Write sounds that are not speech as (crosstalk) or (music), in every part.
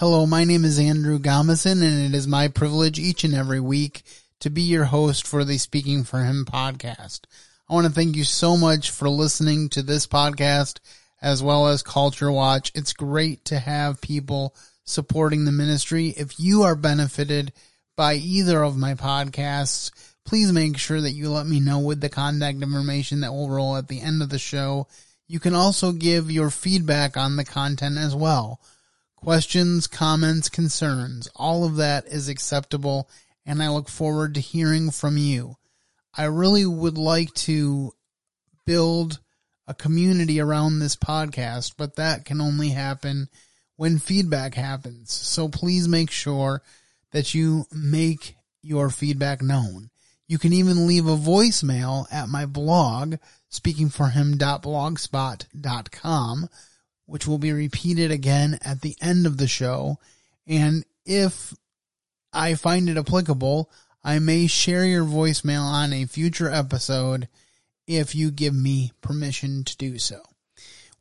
Hello, my name is Andrew Gomison, and it is my privilege each and every week to be your host for the Speaking for Him podcast. I want to thank you so much for listening to this podcast as well as Culture Watch. It's great to have people supporting the ministry. If you are benefited by either of my podcasts, please make sure that you let me know with the contact information that will roll at the end of the show. You can also give your feedback on the content as well questions, comments, concerns, all of that is acceptable, and I look forward to hearing from you. I really would like to build a community around this podcast, but that can only happen when feedback happens. So please make sure that you make your feedback known. You can even leave a voicemail at my blog, speakingforhim.blogspot.com which will be repeated again at the end of the show. And if I find it applicable, I may share your voicemail on a future episode if you give me permission to do so.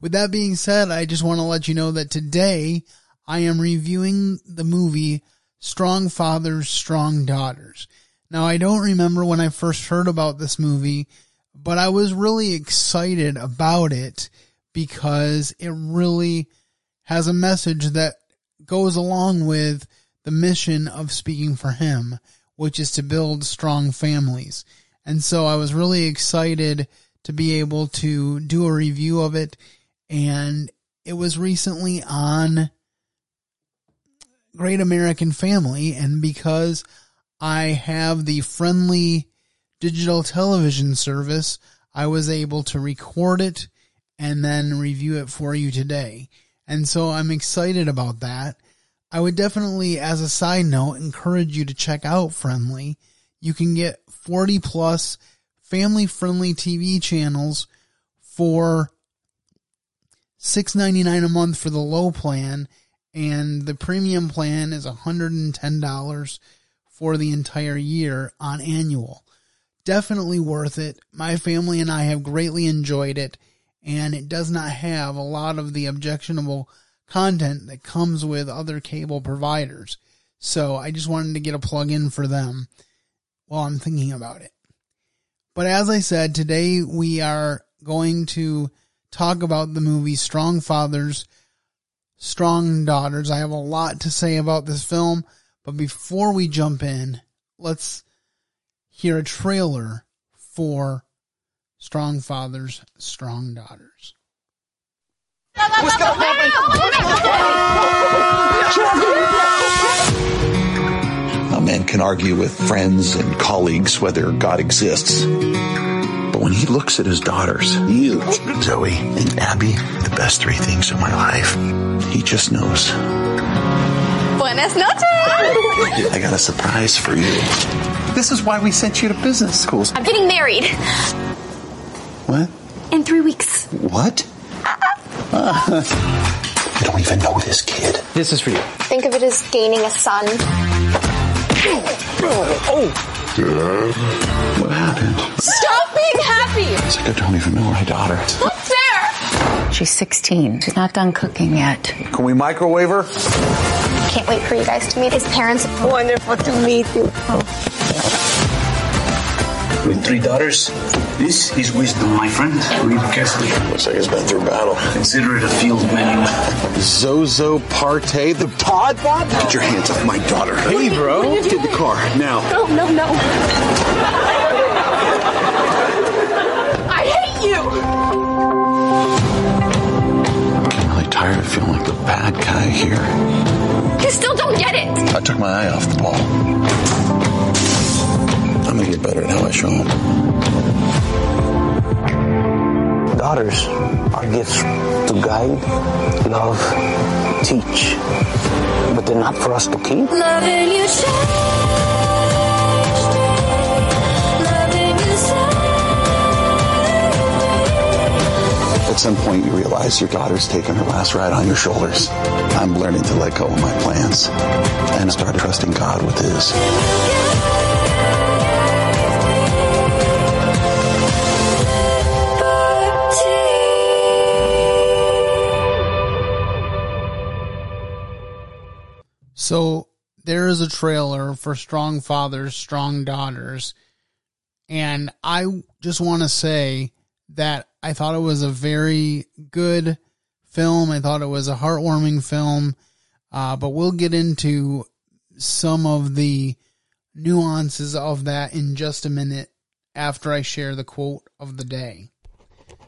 With that being said, I just want to let you know that today I am reviewing the movie Strong Fathers, Strong Daughters. Now, I don't remember when I first heard about this movie, but I was really excited about it because it really has a message that goes along with the mission of speaking for him, which is to build strong families. And so I was really excited to be able to do a review of it. And it was recently on Great American Family. And because I have the friendly digital television service, I was able to record it and then review it for you today. And so I'm excited about that. I would definitely, as a side note, encourage you to check out Friendly. You can get 40 plus family friendly TV channels for $6.99 a month for the low plan and the premium plan is $110 for the entire year on annual. Definitely worth it. My family and I have greatly enjoyed it and it does not have a lot of the objectionable content that comes with other cable providers. So I just wanted to get a plug in for them while I'm thinking about it. But as I said, today we are going to talk about the movie Strong Fathers, Strong Daughters. I have a lot to say about this film, but before we jump in, let's hear a trailer for Strong fathers, strong daughters. A man can argue with friends and colleagues whether God exists. But when he looks at his daughters, you, Zoe, and Abby, the best three things in my life, he just knows. Buenas noches! I got a surprise for you. This is why we sent you to business schools. I'm getting married. What? In three weeks. What? (laughs) Uh, I don't even know this kid. This is for you. Think of it as gaining a son. Oh, Dad. What happened? Stop being happy! It's like I don't even know my daughter. Look there! She's 16. She's not done cooking yet. Can we microwave her? Can't wait for you guys to meet his parents. Wonderful to meet you. With three daughters, this is wisdom, my friend. Read carefully. Looks like it's been through battle. Consider it a field menu. Zozo Parte, the pod Bob? Get your hands off my daughter. Hey, bro. Get in the car, now. No, no, no. I hate you! I'm really tired of feeling like the bad guy here. You still don't get it! I took my eye off the ball. I'm gonna get better at how I show them. Daughters are gifts to guide, love, teach. But they're not for us to keep. Loving you At some point, you realize your daughter's taking her last ride on your shoulders. I'm learning to let go of my plans and start trusting God with His. So there is a trailer for Strong Fathers, Strong Daughters. And I just want to say that I thought it was a very good film. I thought it was a heartwarming film. Uh, but we'll get into some of the nuances of that in just a minute after I share the quote of the day.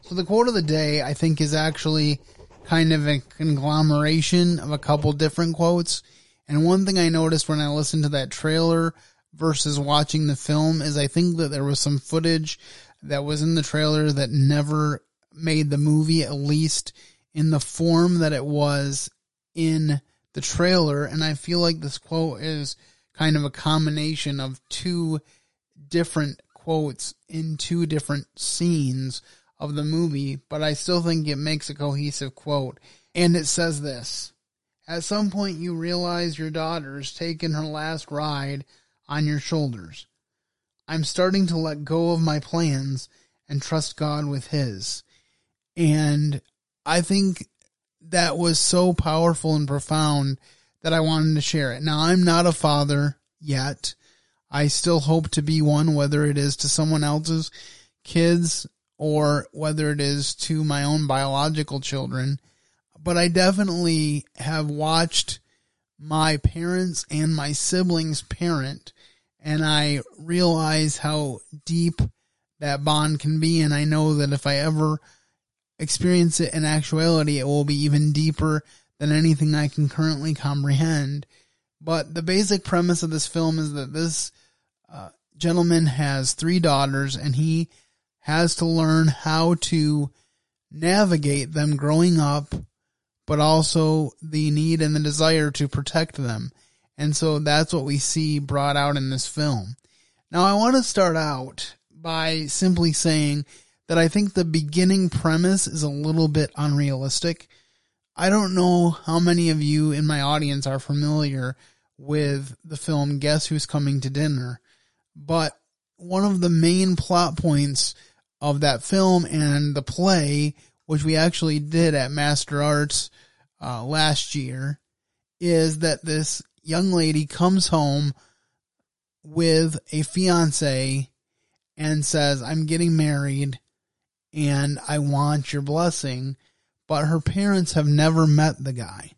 So the quote of the day, I think, is actually kind of a conglomeration of a couple different quotes. And one thing I noticed when I listened to that trailer versus watching the film is I think that there was some footage that was in the trailer that never made the movie, at least in the form that it was in the trailer. And I feel like this quote is kind of a combination of two different quotes in two different scenes of the movie, but I still think it makes a cohesive quote. And it says this At some point, you realize your daughter's taken her last ride on your shoulders. I'm starting to let go of my plans and trust God with His. And I think that was so powerful and profound that I wanted to share it. Now, I'm not a father yet. I still hope to be one, whether it is to someone else's kids or whether it is to my own biological children. But I definitely have watched my parents and my siblings parent, and I realize how deep that bond can be. And I know that if I ever experience it in actuality, it will be even deeper than anything I can currently comprehend. But the basic premise of this film is that this uh, gentleman has three daughters and he has to learn how to navigate them growing up, but also the need and the desire to protect them. And so that's what we see brought out in this film. Now, I want to start out by simply saying that I think the beginning premise is a little bit unrealistic. I don't know how many of you in my audience are familiar with the film Guess Who's Coming to Dinner, but one of the main plot points of that film and the play, which we actually did at Master Arts uh, last year, is that this young lady comes home with a fiance and says, I'm getting married and I want your blessing, but her parents have never met the guy.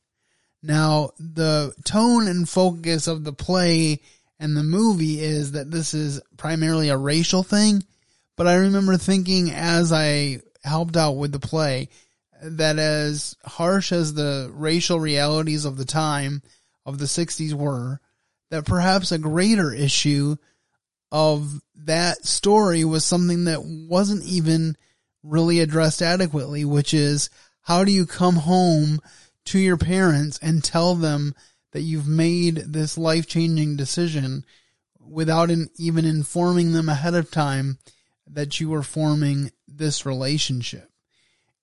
Now, the tone and focus of the play and the movie is that this is primarily a racial thing, but I remember thinking as I helped out with the play that as harsh as the racial realities of the time of the 60s were, that perhaps a greater issue of that story was something that wasn't even really addressed adequately, which is how do you come home to your parents and tell them that you've made this life changing decision without even informing them ahead of time that you were forming this relationship.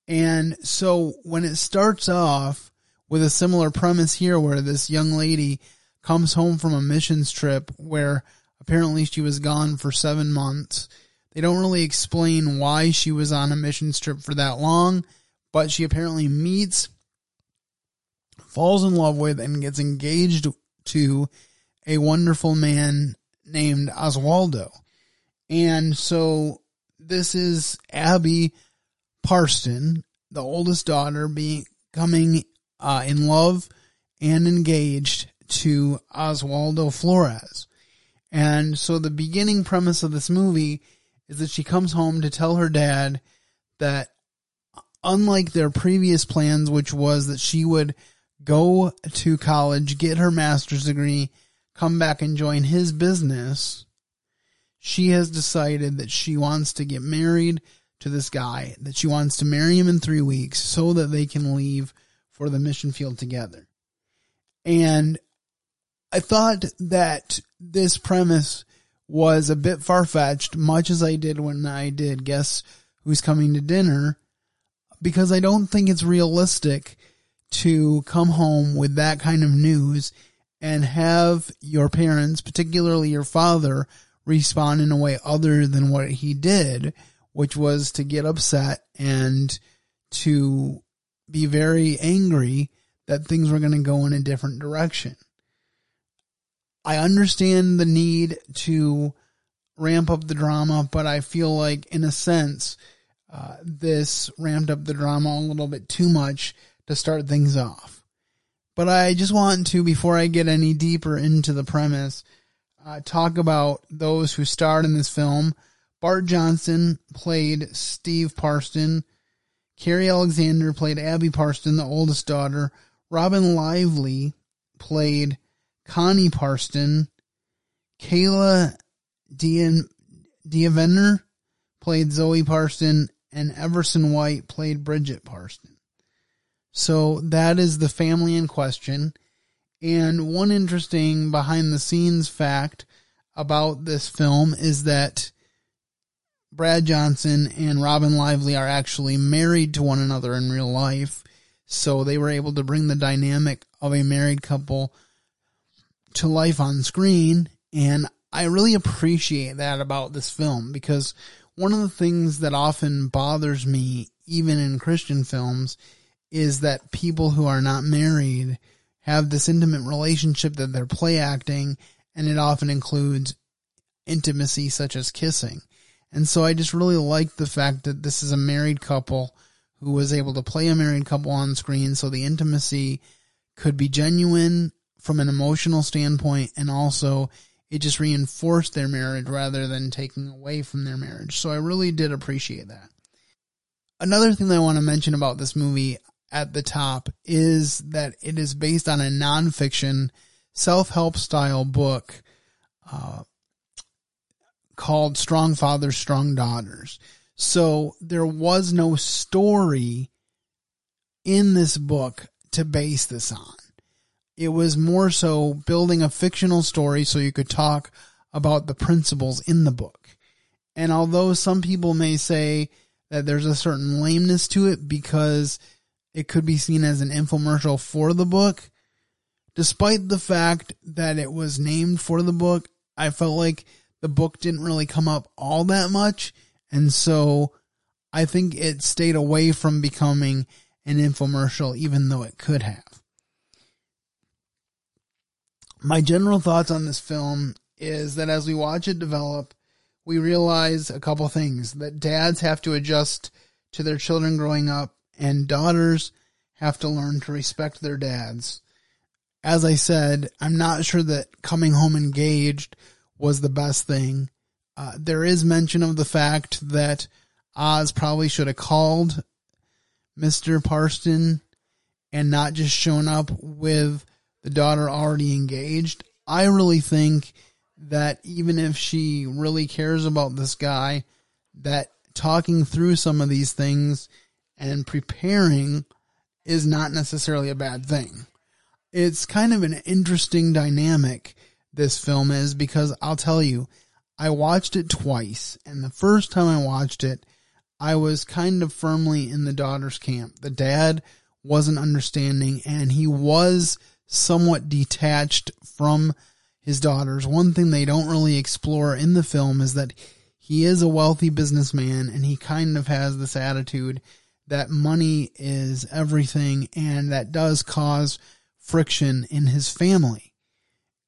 And so when it starts off with a similar premise here where this young lady comes home from a missions trip where apparently she was gone for seven months. They don't really explain why she was on a missions trip for that long, but she apparently meets, falls in love with, and gets engaged to a wonderful man named Oswaldo. And so this is Abby Parston, the oldest daughter, becoming uh, in love and engaged to Oswaldo Flores. And so the beginning premise of this movie is that she comes home to tell her dad that unlike their previous plans, which was that she would go to college, get her master's degree, come back and join his business, she has decided that she wants to get married to this guy, that she wants to marry him in three weeks so that they can leave for the mission field together. And I thought that this premise was a bit far fetched, much as I did when I did Guess Who's Coming to Dinner, because I don't think it's realistic to come home with that kind of news and have your parents, particularly your father, respond in a way other than what he did, which was to get upset and to be very angry that things were going to go in a different direction. I understand the need to ramp up the drama, but I feel like, in a sense, uh, this ramped up the drama a little bit too much to start things off. But I just want to, before I get any deeper into the premise, uh, talk about those who starred in this film. Bart Johnson played Steve Parston. Carrie Alexander played Abby Parston, the oldest daughter. Robin Lively played Connie Parston. Kayla Dian, played Zoe Parston. And Everson White played Bridget Parston. So that is the family in question. And one interesting behind the scenes fact about this film is that Brad Johnson and Robin Lively are actually married to one another in real life. So they were able to bring the dynamic of a married couple to life on screen. And I really appreciate that about this film because one of the things that often bothers me, even in Christian films, is that people who are not married have this intimate relationship that they're play acting, and it often includes intimacy such as kissing. And so I just really like the fact that this is a married couple who was able to play a married couple on screen so the intimacy could be genuine from an emotional standpoint and also it just reinforced their marriage rather than taking away from their marriage. So I really did appreciate that. Another thing that I want to mention about this movie at the top is that it is based on a nonfiction self-help style book uh, called Strong Fathers, Strong Daughters. So there was no story in this book to base this on. It was more so building a fictional story so you could talk about the principles in the book. And although some people may say that there's a certain lameness to it because it could be seen as an infomercial for the book, despite the fact that it was named for the book, I felt like the book didn't really come up all that much. And so I think it stayed away from becoming an infomercial, even though it could have. My general thoughts on this film is that as we watch it develop, we realize a couple things that dads have to adjust to their children growing up and daughters have to learn to respect their dads. As I said, I'm not sure that coming home engaged was the best thing. Uh, there is mention of the fact that Oz probably should have called Mr. Parston and not just shown up with the daughter already engaged. I really think that even if she really cares about this guy, that talking through some of these things and preparing is not necessarily a bad thing. It's kind of an interesting dynamic this film is because I'll tell you, I watched it twice, and the first time I watched it, I was kind of firmly in the daughter's camp. The dad wasn't understanding, and he was somewhat detached from his daughters. One thing they don't really explore in the film is that he is a wealthy businessman, and he kind of has this attitude that money is everything, and that does cause friction in his family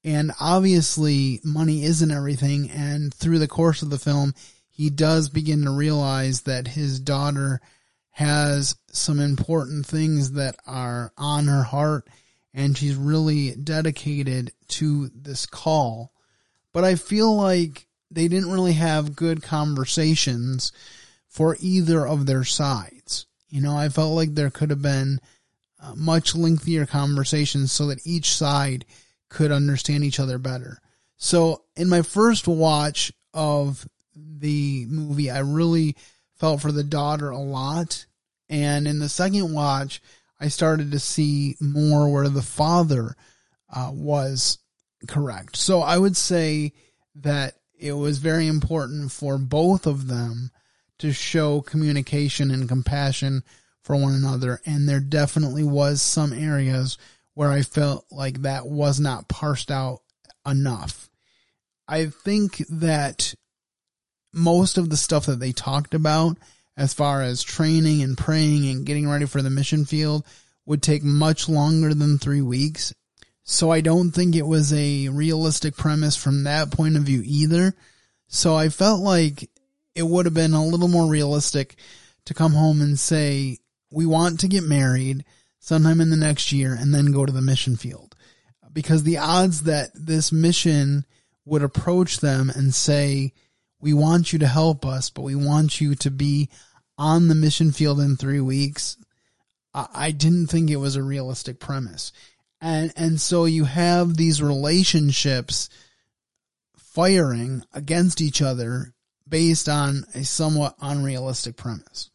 and obviously, money isn't everything. And through the course of the film, he does begin to realize that his daughter has some important things that are on her heart. And she's really dedicated to this call. But I feel like they didn't really have good conversations for either of their sides. You know, I felt like there could have been uh, much lengthier conversations so that each side could understand each other better. So in my first watch of the movie, I really felt for the daughter a lot. And in the second watch, I started to see more where the father uh, was correct. So I would say that it was very important for both of them to show communication and compassion for one another. And there definitely was some areas where I felt like that was not parsed out enough. I think that most of the stuff that they talked about as far as training and praying and getting ready for the mission field would take much longer than three weeks. So I don't think it was a realistic premise from that point of view either. So I felt like it would have been a little more realistic to come home and say, we want to get married sometime in the next year and then go to the mission field. Because the odds that this mission would approach them and say, we want you to help us, but we want you to be on the mission field in three weeks. I didn't think it was a realistic premise. And, and so you have these relationships firing against each other based on a somewhat unrealistic premise.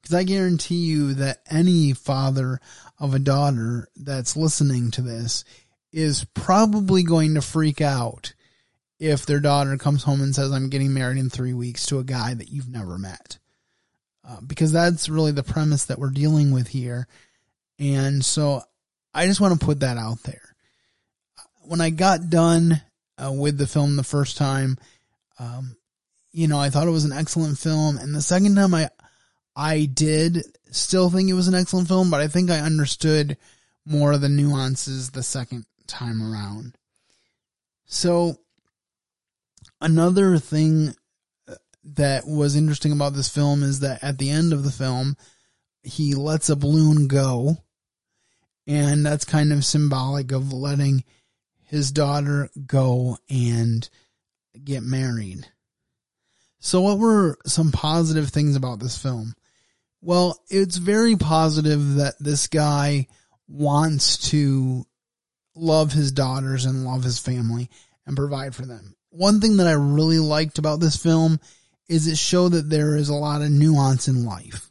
Because I guarantee you that any father of a daughter that's listening to this is probably going to freak out if their daughter comes home and says, I'm getting married in three weeks to a guy that you've never met. Uh, because that's really the premise that we're dealing with here. And so I just want to put that out there. When I got done uh, with the film the first time, um, you know, I thought it was an excellent film. And the second time I, I did still think it was an excellent film, but I think I understood more of the nuances the second time around. So another thing uh, that was interesting about this film is that at the end of the film, he lets a balloon go. And that's kind of symbolic of letting his daughter go and get married. So what were some positive things about this film? Well, it's very positive that this guy wants to love his daughters and love his family and provide for them. One thing that I really liked about this film is it showed that there is a lot of nuance in life.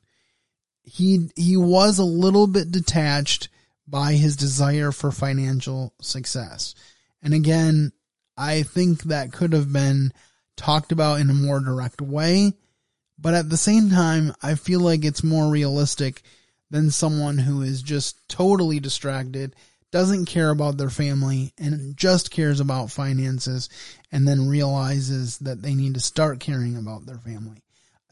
He he was a little bit detached by his desire for financial success. And again, I think that could have been talked about in a more direct way, but at the same time, I feel like it's more realistic than someone who is just totally distracted, doesn't care about their family, and just cares about finances and then realizes that they need to start caring about their family.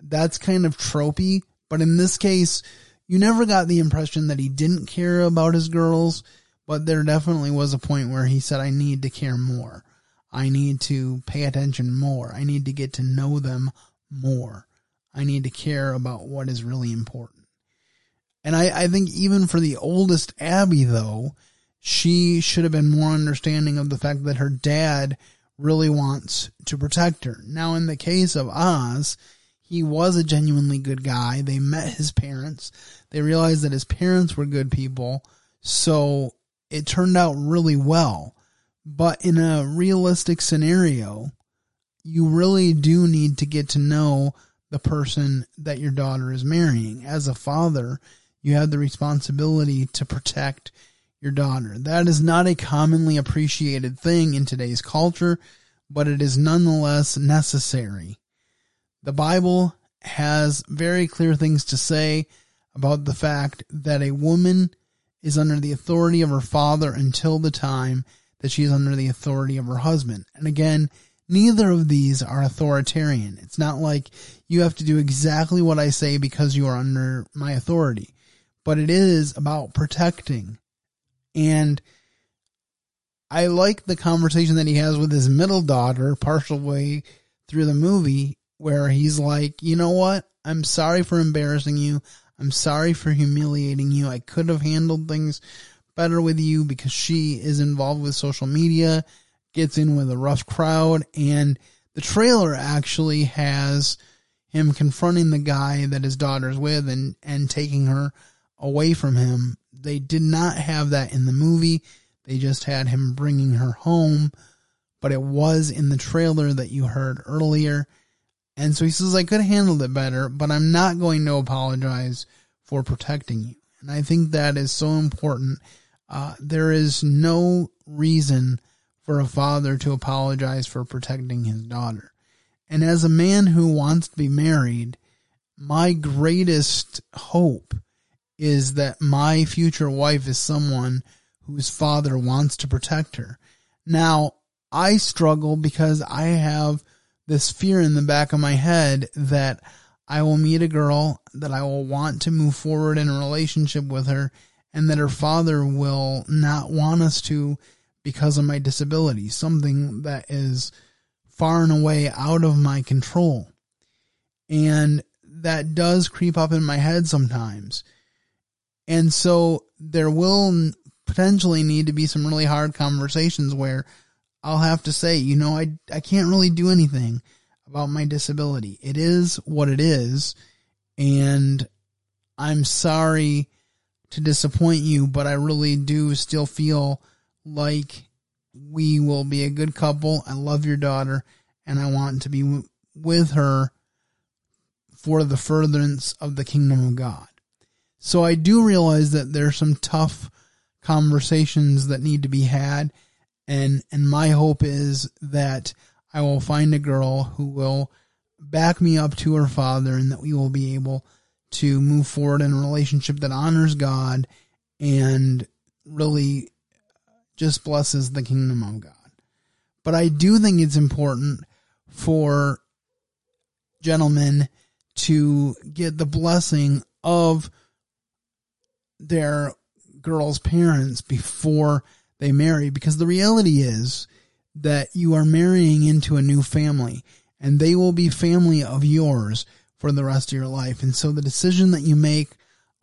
That's kind of tropey, but in this case, you never got the impression that he didn't care about his girls, but there definitely was a point where he said, I need to care more. I need to pay attention more. I need to get to know them more. I need to care about what is really important. And I, I think even for the oldest Abby though, she should have been more understanding of the fact that her dad really wants to protect her. Now, in the case of Oz, he was a genuinely good guy. They met his parents. They realized that his parents were good people. So it turned out really well. But in a realistic scenario, you really do need to get to know the person that your daughter is marrying. As a father, you have the responsibility to protect your daughter. That is not a commonly appreciated thing in today's culture, but it is nonetheless necessary. The Bible has very clear things to say about the fact that a woman is under the authority of her father until the time that she is under the authority of her husband. And again, neither of these are authoritarian. It's not like you have to do exactly what I say because you are under my authority, but it is about protecting and I like the conversation that he has with his middle daughter, partial way through the movie, where he's like, you know what? I'm sorry for embarrassing you. I'm sorry for humiliating you. I could have handled things better with you because she is involved with social media, gets in with a rough crowd, and the trailer actually has him confronting the guy that his daughter's with and, and taking her away from him they did not have that in the movie. They just had him bringing her home, but it was in the trailer that you heard earlier. And so he says, I could have handled it better, but I'm not going to apologize for protecting you. And I think that is so important. Uh, there is no reason for a father to apologize for protecting his daughter. And as a man who wants to be married, my greatest hope is that my future wife is someone whose father wants to protect her. Now, I struggle because I have this fear in the back of my head that I will meet a girl that I will want to move forward in a relationship with her and that her father will not want us to because of my disability, something that is far and away out of my control. And that does creep up in my head sometimes. And so there will potentially need to be some really hard conversations where I'll have to say, you know, I, I can't really do anything about my disability. It is what it is. And I'm sorry to disappoint you, but I really do still feel like we will be a good couple. I love your daughter and I want to be w- with her for the furtherance of the kingdom of God. So I do realize that there's some tough conversations that need to be had and and my hope is that I will find a girl who will back me up to her father and that we will be able to move forward in a relationship that honors God and really just blesses the kingdom of God. But I do think it's important for gentlemen to get the blessing of their girl's parents before they marry because the reality is that you are marrying into a new family and they will be family of yours for the rest of your life. And so the decision that you make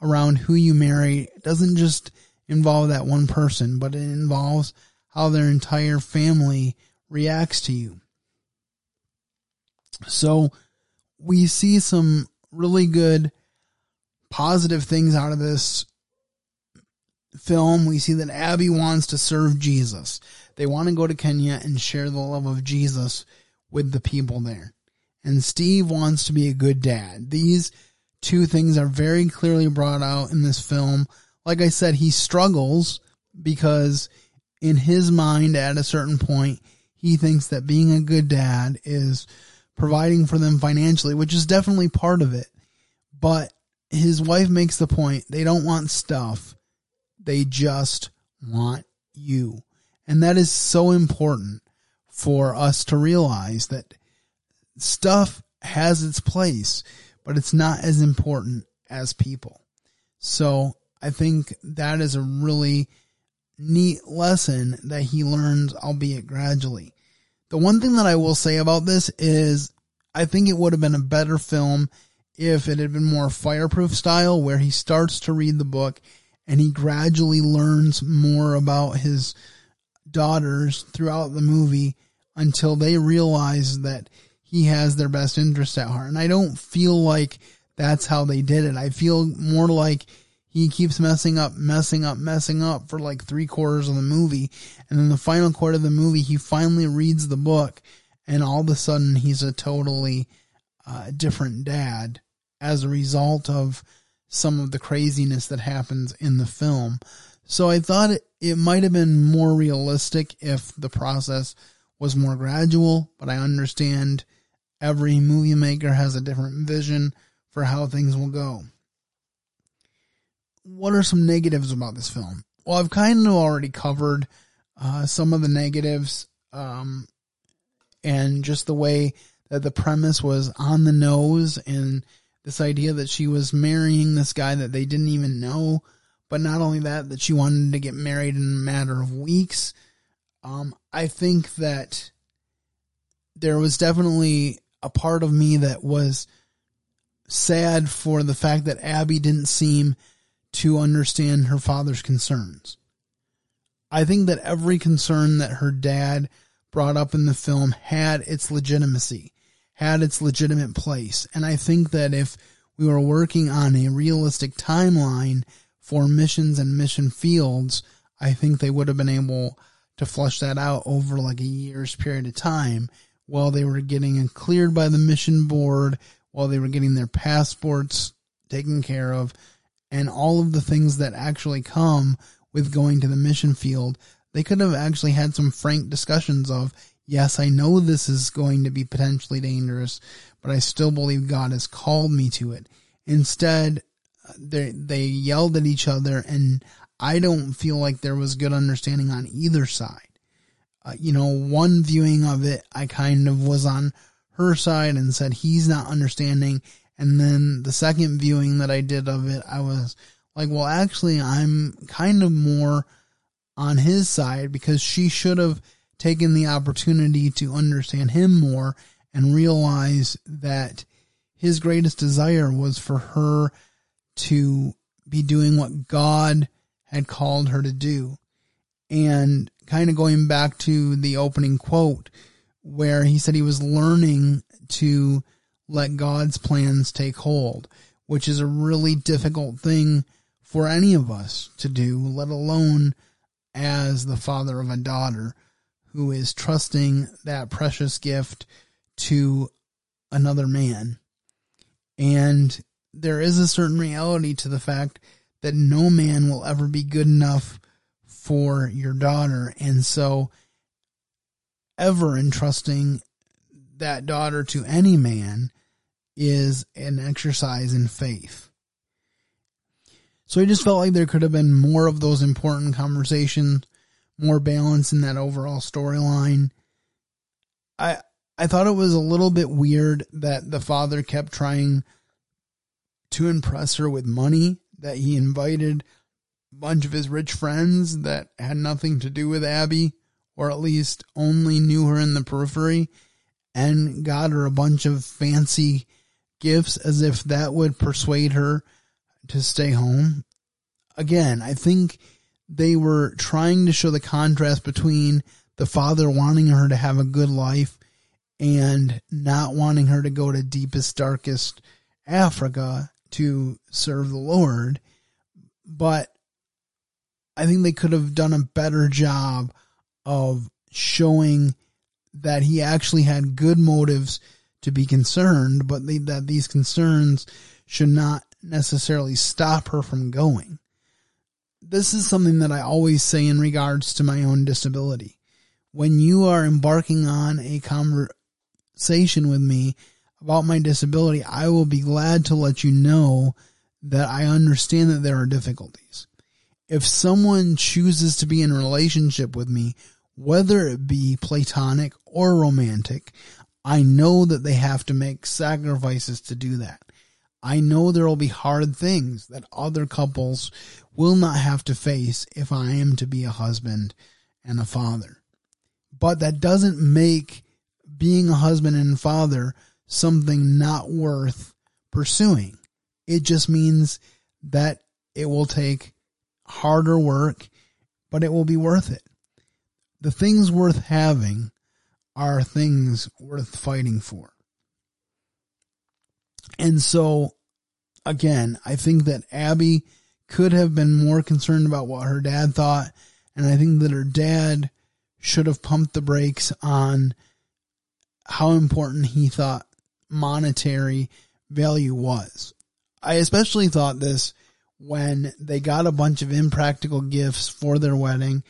around who you marry doesn't just involve that one person, but it involves how their entire family reacts to you. So we see some really good positive things out of this film. We see that Abby wants to serve Jesus. They want to go to Kenya and share the love of Jesus with the people there. And Steve wants to be a good dad. These two things are very clearly brought out in this film. Like I said, he struggles because in his mind at a certain point, he thinks that being a good dad is providing for them financially, which is definitely part of it. But his wife makes the point they don't want stuff. They just want you. And that is so important for us to realize that stuff has its place, but it's not as important as people. So I think that is a really neat lesson that he learns, albeit gradually. The one thing that I will say about this is I think it would have been a better film if it had been more fireproof style where he starts to read the book and he gradually learns more about his daughters throughout the movie until they realize that he has their best interest at heart. And I don't feel like that's how they did it. I feel more like he keeps messing up, messing up, messing up for like three quarters of the movie. And then the final quarter of the movie, he finally reads the book and all of a sudden he's a totally uh, different dad as a result of some of the craziness that happens in the film. So I thought it, it might have been more realistic if the process was more gradual, but I understand every movie maker has a different vision for how things will go. What are some negatives about this film? Well, I've kind of already covered uh, some of the negatives um, and just the way that the premise was on the nose and this idea that she was marrying this guy that they didn't even know. But not only that, that she wanted to get married in a matter of weeks. Um, I think that there was definitely a part of me that was sad for the fact that Abby didn't seem to understand her father's concerns. I think that every concern that her dad brought up in the film had its legitimacy had its legitimate place. And I think that if we were working on a realistic timeline for missions and mission fields, I think they would have been able to flush that out over like a year's period of time while they were getting cleared by the mission board, while they were getting their passports taken care of, and all of the things that actually come with going to the mission field. They could have actually had some frank discussions of, yes, I know this is going to be potentially dangerous, but I still believe God has called me to it. Instead, they they yelled at each other, and I don't feel like there was good understanding on either side. Uh, you know, one viewing of it, I kind of was on her side and said he's not understanding, and then the second viewing that I did of it, I was like, well, actually, I'm kind of more on his side because she should have taken the opportunity to understand him more and realize that his greatest desire was for her to be doing what God had called her to do. And kind of going back to the opening quote where he said he was learning to let God's plans take hold, which is a really difficult thing for any of us to do, let alone as the father of a daughter who is trusting that precious gift to another man. And there is a certain reality to the fact that no man will ever be good enough for your daughter. And so, ever entrusting that daughter to any man is an exercise in faith. So I just felt like there could have been more of those important conversations, more balance in that overall storyline. I I thought it was a little bit weird that the father kept trying to impress her with money, that he invited bunch of his rich friends that had nothing to do with Abby, or at least only knew her in the periphery, and got her a bunch of fancy gifts as if that would persuade her to stay home. Again, I think they were trying to show the contrast between the father wanting her to have a good life and not wanting her to go to deepest, darkest Africa to serve the Lord. But I think they could have done a better job of showing that he actually had good motives to be concerned, but they, that these concerns should not necessarily stop her from going. This is something that I always say in regards to my own disability. When you are embarking on a conversation with me about my disability, I will be glad to let you know that I understand that there are difficulties. If someone chooses to be in a relationship with me, whether it be platonic or romantic, I know that they have to make sacrifices to do that. I know there will be hard things that other couples will not have to face if I am to be a husband and a father. But that doesn't make being a husband and father something not worth pursuing. It just means that it will take harder work, but it will be worth it. The things worth having are things worth fighting for. And so, again, I think that Abby could have been more concerned about what her dad thought. And I think that her dad should have pumped the brakes on how important he thought monetary value was. I especially thought this when they got a bunch of impractical gifts for their wedding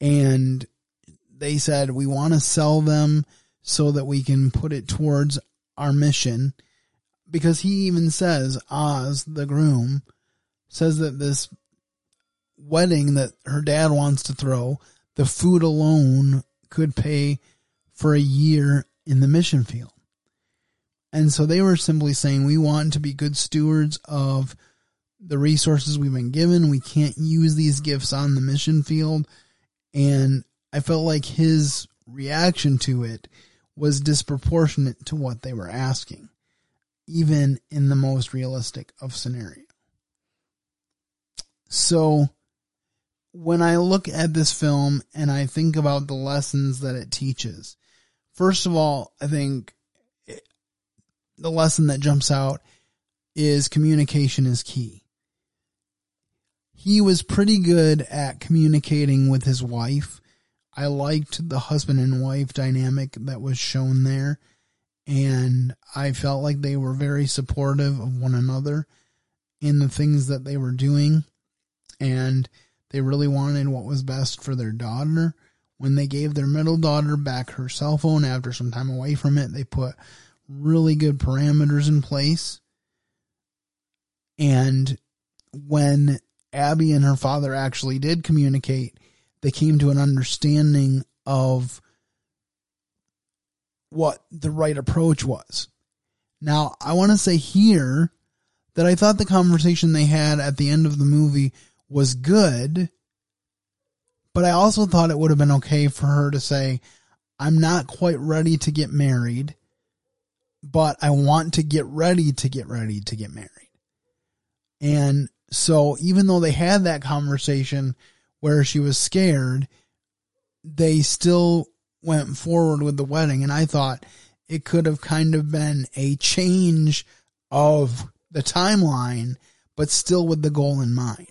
and they said, we want to sell them so that we can put it towards our mission. Because he even says, Oz, the groom, says that this wedding that her dad wants to throw, the food alone could pay for a year in the mission field. And so they were simply saying, we want to be good stewards of the resources we've been given. We can't use these gifts on the mission field. And I felt like his reaction to it was disproportionate to what they were asking, even in the most realistic of scenarios. So when I look at this film and I think about the lessons that it teaches, first of all, I think the lesson that jumps out is communication is key. He was pretty good at communicating with his wife. I liked the husband and wife dynamic that was shown there. And I felt like they were very supportive of one another in the things that they were doing. And they really wanted what was best for their daughter. When they gave their middle daughter back her cell phone after some time away from it, they put really good parameters in place. And when Abby and her father actually did communicate, they came to an understanding of what the right approach was. Now, I want to say here that I thought the conversation they had at the end of the movie was good, But I also thought it would have been okay for her to say, I'm not quite ready to get married, but I want to get ready to get ready to get married. And so even though they had that conversation where she was scared, they still went forward with the wedding. And I thought it could have kind of been a change of the timeline, but still with the goal in mind.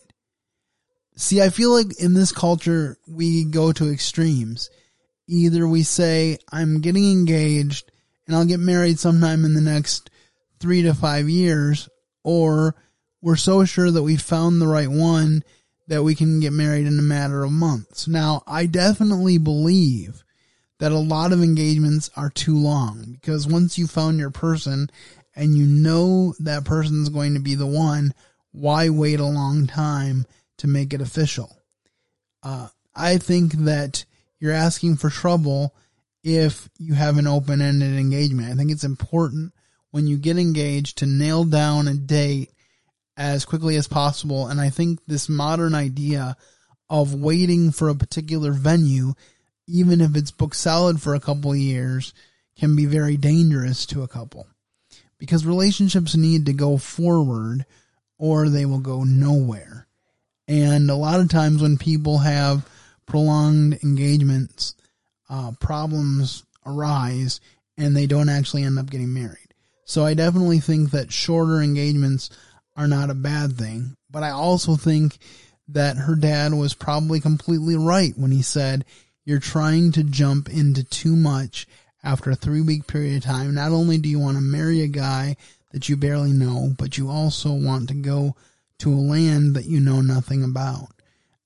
See, I feel like in this culture, we go to extremes. Either we say, I'm getting engaged and I'll get married sometime in the next three to five years, or we're so sure that we found the right one that we can get married in a matter of months. Now, I definitely believe that a lot of engagements are too long because once you found your person and you know that person's going to be the one, why wait a long time to make it official? Uh, I think that you're asking for trouble if you have an open ended engagement. I think it's important when you get engaged to nail down a date as quickly as possible. And I think this modern idea of waiting for a particular venue, even if it's booked solid for a couple of years, can be very dangerous to a couple. Because relationships need to go forward or they will go nowhere. And a lot of times when people have prolonged engagements, uh, problems arise and they don't actually end up getting married. So I definitely think that shorter engagements are not a bad thing. But I also think that her dad was probably completely right when he said, You're trying to jump into too much after a three week period of time. Not only do you want to marry a guy that you barely know, but you also want to go to a land that you know nothing about.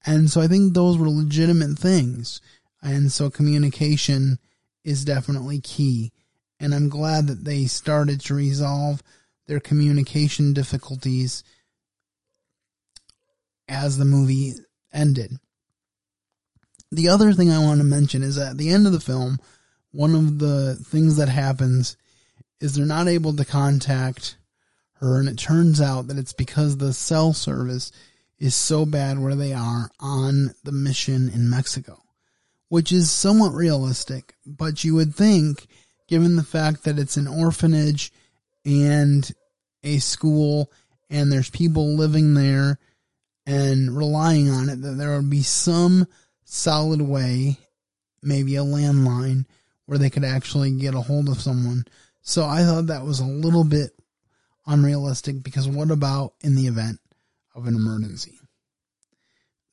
And so I think those were legitimate things. And so communication is definitely key. And I'm glad that they started to resolve their communication difficulties as the movie ended. The other thing I want to mention is at the end of the film, one of the things that happens is they're not able to contact her, and it turns out that it's because the cell service is so bad where they are on the mission in Mexico, which is somewhat realistic, but you would think, given the fact that it's an orphanage and a school and there's people living there and relying on it, that there would be some solid way, maybe a landline, where they could actually get a hold of someone. So I thought that was a little bit unrealistic because what about in the event of an emergency?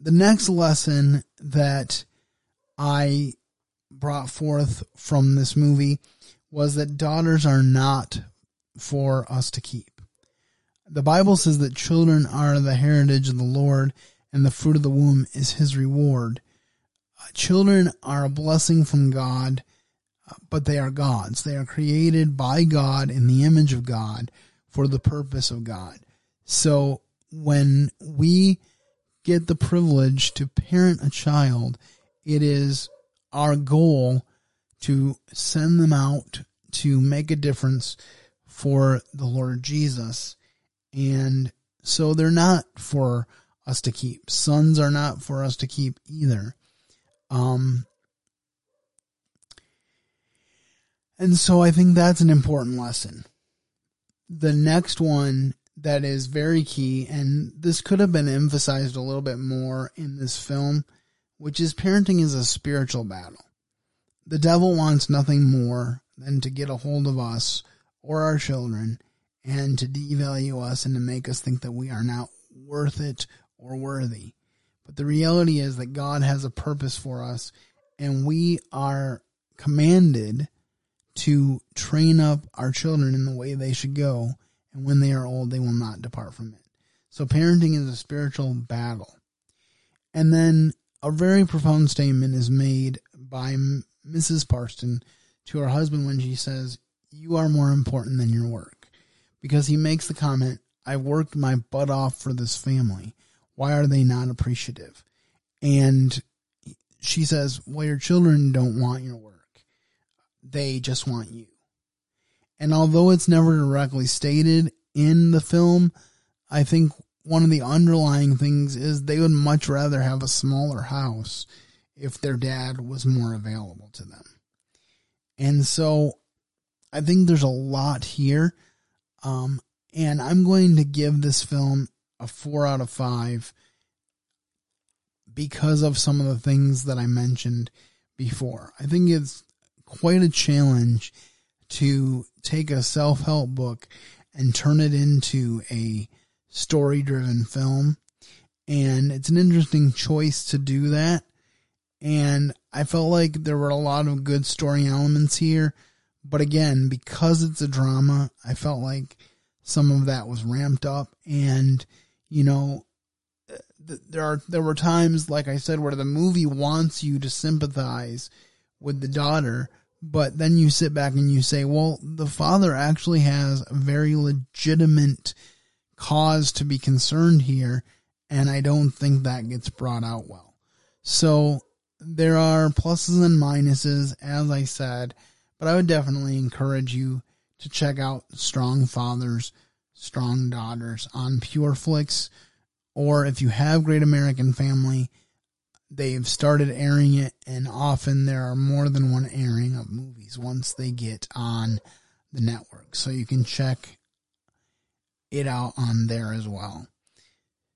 The next lesson that I brought forth from this movie was that daughters are not for us to keep. The Bible says that children are the heritage of the Lord and the fruit of the womb is his reward. Uh, children are a blessing from God, uh, but they are God's. They are created by God in the image of God for the purpose of God. So when we get the privilege to parent a child, it is our goal to send them out to make a difference for the Lord Jesus. And so they're not for us to keep. Sons are not for us to keep either. Um, and so I think that's an important lesson. The next one that is very key, and this could have been emphasized a little bit more in this film, which is parenting is a spiritual battle. The devil wants nothing more than to get a hold of us or our children and to devalue us and to make us think that we are not worth it or worthy. But the reality is that God has a purpose for us and we are commanded to train up our children in the way they should go. And when they are old, they will not depart from it. So parenting is a spiritual battle. And then a very profound statement is made by Mrs. Parston to her husband when she says, you are more important than your work. Because he makes the comment, I worked my butt off for this family. Why are they not appreciative? And she says, Well, your children don't want your work. They just want you. And although it's never directly stated in the film, I think one of the underlying things is they would much rather have a smaller house if their dad was more available to them. And so I think there's a lot here. Um, and I'm going to give this film a four out of five because of some of the things that I mentioned before. I think it's quite a challenge to take a self help book and turn it into a story driven film. And it's an interesting choice to do that. And I felt like there were a lot of good story elements here. But again, because it's a drama, I felt like some of that was ramped up. And, you know, there are there were times like I said where the movie wants you to sympathize with the daughter but then you sit back and you say well the father actually has a very legitimate cause to be concerned here and I don't think that gets brought out well so there are pluses and minuses as I said but I would definitely encourage you to check out Strong Fathers Strong Daughters on PureFlix or if you have Great American Family, they've started airing it, and often there are more than one airing of movies once they get on the network. So you can check it out on there as well.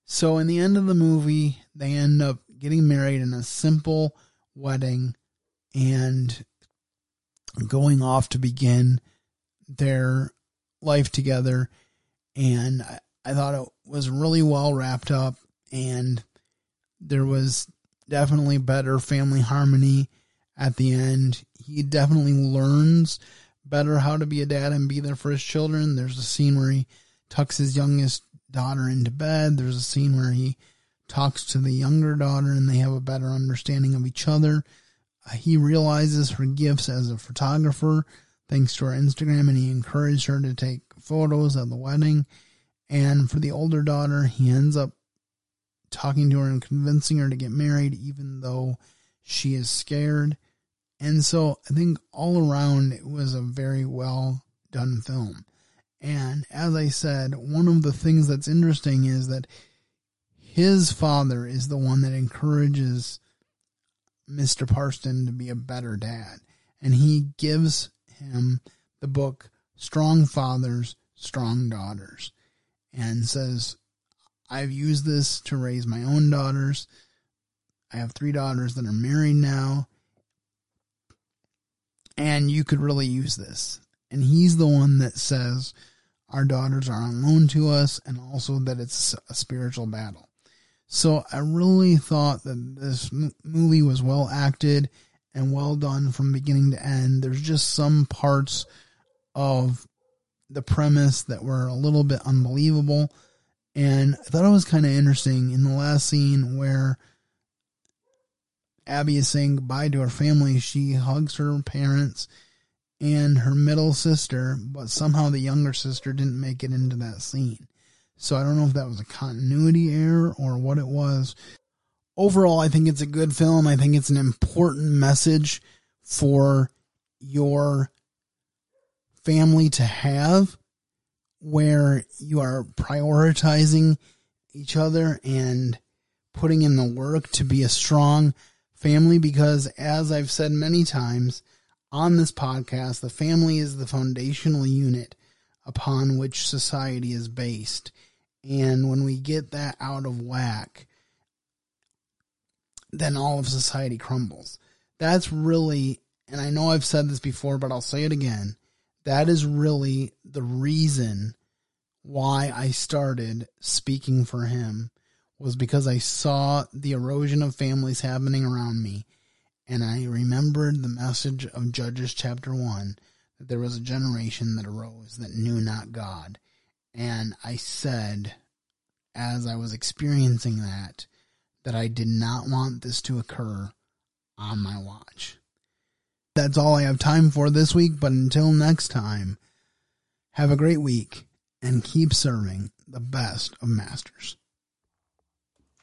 So, in the end of the movie, they end up getting married in a simple wedding and going off to begin their life together. And I, I thought it was really well wrapped up and there was definitely better family harmony at the end. He definitely learns better how to be a dad and be there for his children. There's a scene where he tucks his youngest daughter into bed. There's a scene where he talks to the younger daughter and they have a better understanding of each other. Uh, he realizes her gifts as a photographer thanks to her Instagram and he encouraged her to take photos of the wedding. And for the older daughter, he ends up talking to her and convincing her to get married, even though she is scared. And so I think all around it was a very well done film. And as I said, one of the things that's interesting is that his father is the one that encourages Mr. Parston to be a better dad. And he gives him the book Strong Fathers, Strong Daughters and says, I've used this to raise my own daughters. I have three daughters that are married now. And you could really use this. And he's the one that says our daughters are on loan to us and also that it's a spiritual battle. So I really thought that this movie was well acted and well done from beginning to end. There's just some parts of the premise that were a little bit unbelievable. And I thought it was kind of interesting in the last scene where Abby is saying goodbye to her family. She hugs her parents and her middle sister, but somehow the younger sister didn't make it into that scene. So I don't know if that was a continuity error or what it was. Overall, I think it's a good film. I think it's an important message for your family to have where you are prioritizing each other and putting in the work to be a strong family because as I've said many times on this podcast, the family is the foundational unit upon which society is based. And when we get that out of whack, then all of society crumbles. That's really, and I know I've said this before, but I'll say it again that is really the reason why I started speaking for him was because I saw the erosion of families happening around me and I remembered the message of Judges chapter 1 that there was a generation that arose that knew not God. And I said, as I was experiencing that, that I did not want this to occur on my watch. That's all I have time for this week, but until next time, have a great week and keep serving the best of masters.